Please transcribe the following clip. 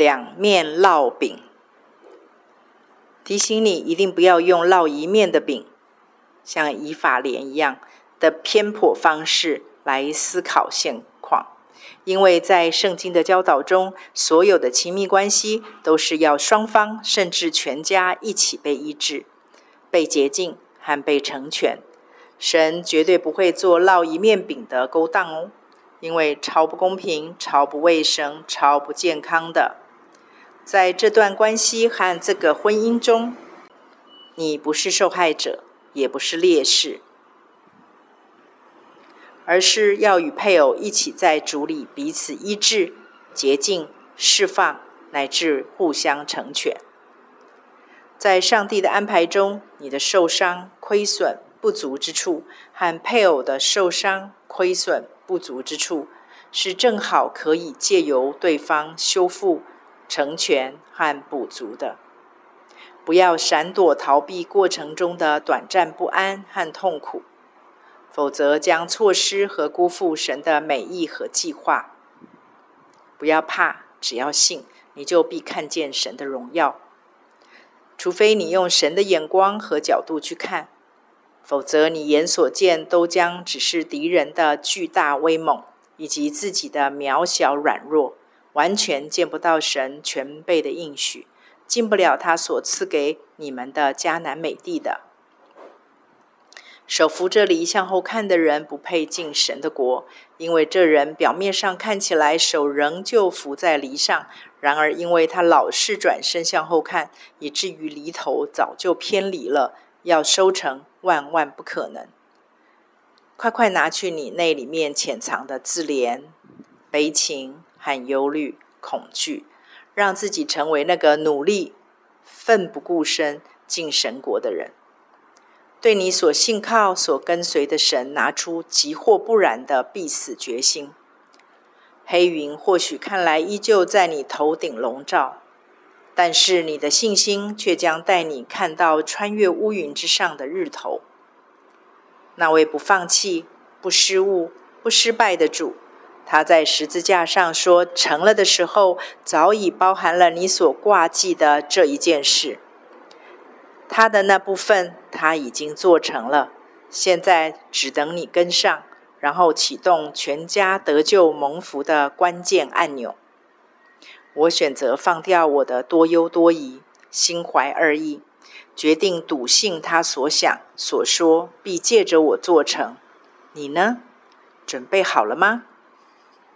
两面烙饼。提醒你一定不要用烙一面的饼，像以法莲一样的偏颇方式来思考现况，因为在圣经的教导中，所有的亲密关系都是要双方甚至全家一起被医治、被洁净和被成全。神绝对不会做烙一面饼的勾当哦，因为超不公平、超不卫生、超不健康的。在这段关系和这个婚姻中，你不是受害者，也不是烈士，而是要与配偶一起在主里彼此医治、洁净、释放，乃至互相成全。在上帝的安排中，你的受伤、亏损。不足之处和配偶的受伤、亏损、不足之处，是正好可以借由对方修复、成全和补足的。不要闪躲逃避过程中的短暂不安和痛苦，否则将错失和辜负神的美意和计划。不要怕，只要信，你就必看见神的荣耀。除非你用神的眼光和角度去看。否则，你眼所见都将只是敌人的巨大威猛，以及自己的渺小软弱，完全见不到神全备的应许，进不了他所赐给你们的迦南美地的。手扶着犁向后看的人，不配进神的国，因为这人表面上看起来手仍旧扶在犁上，然而因为他老是转身向后看，以至于犁头早就偏离了。要收成，万万不可能！快快拿去你那里面潜藏的自怜、悲情和忧虑、恐惧，让自己成为那个努力、奋不顾身进神国的人。对你所信靠、所跟随的神，拿出急或不然的必死决心。黑云或许看来依旧在你头顶笼罩。但是你的信心却将带你看到穿越乌云之上的日头。那位不放弃、不失误、不失败的主，他在十字架上说成了的时候，早已包含了你所挂记的这一件事。他的那部分他已经做成了，现在只等你跟上，然后启动全家得救蒙福的关键按钮。我选择放掉我的多忧多疑、心怀二意，决定笃信他所想所说，必借着我做成。你呢？准备好了吗？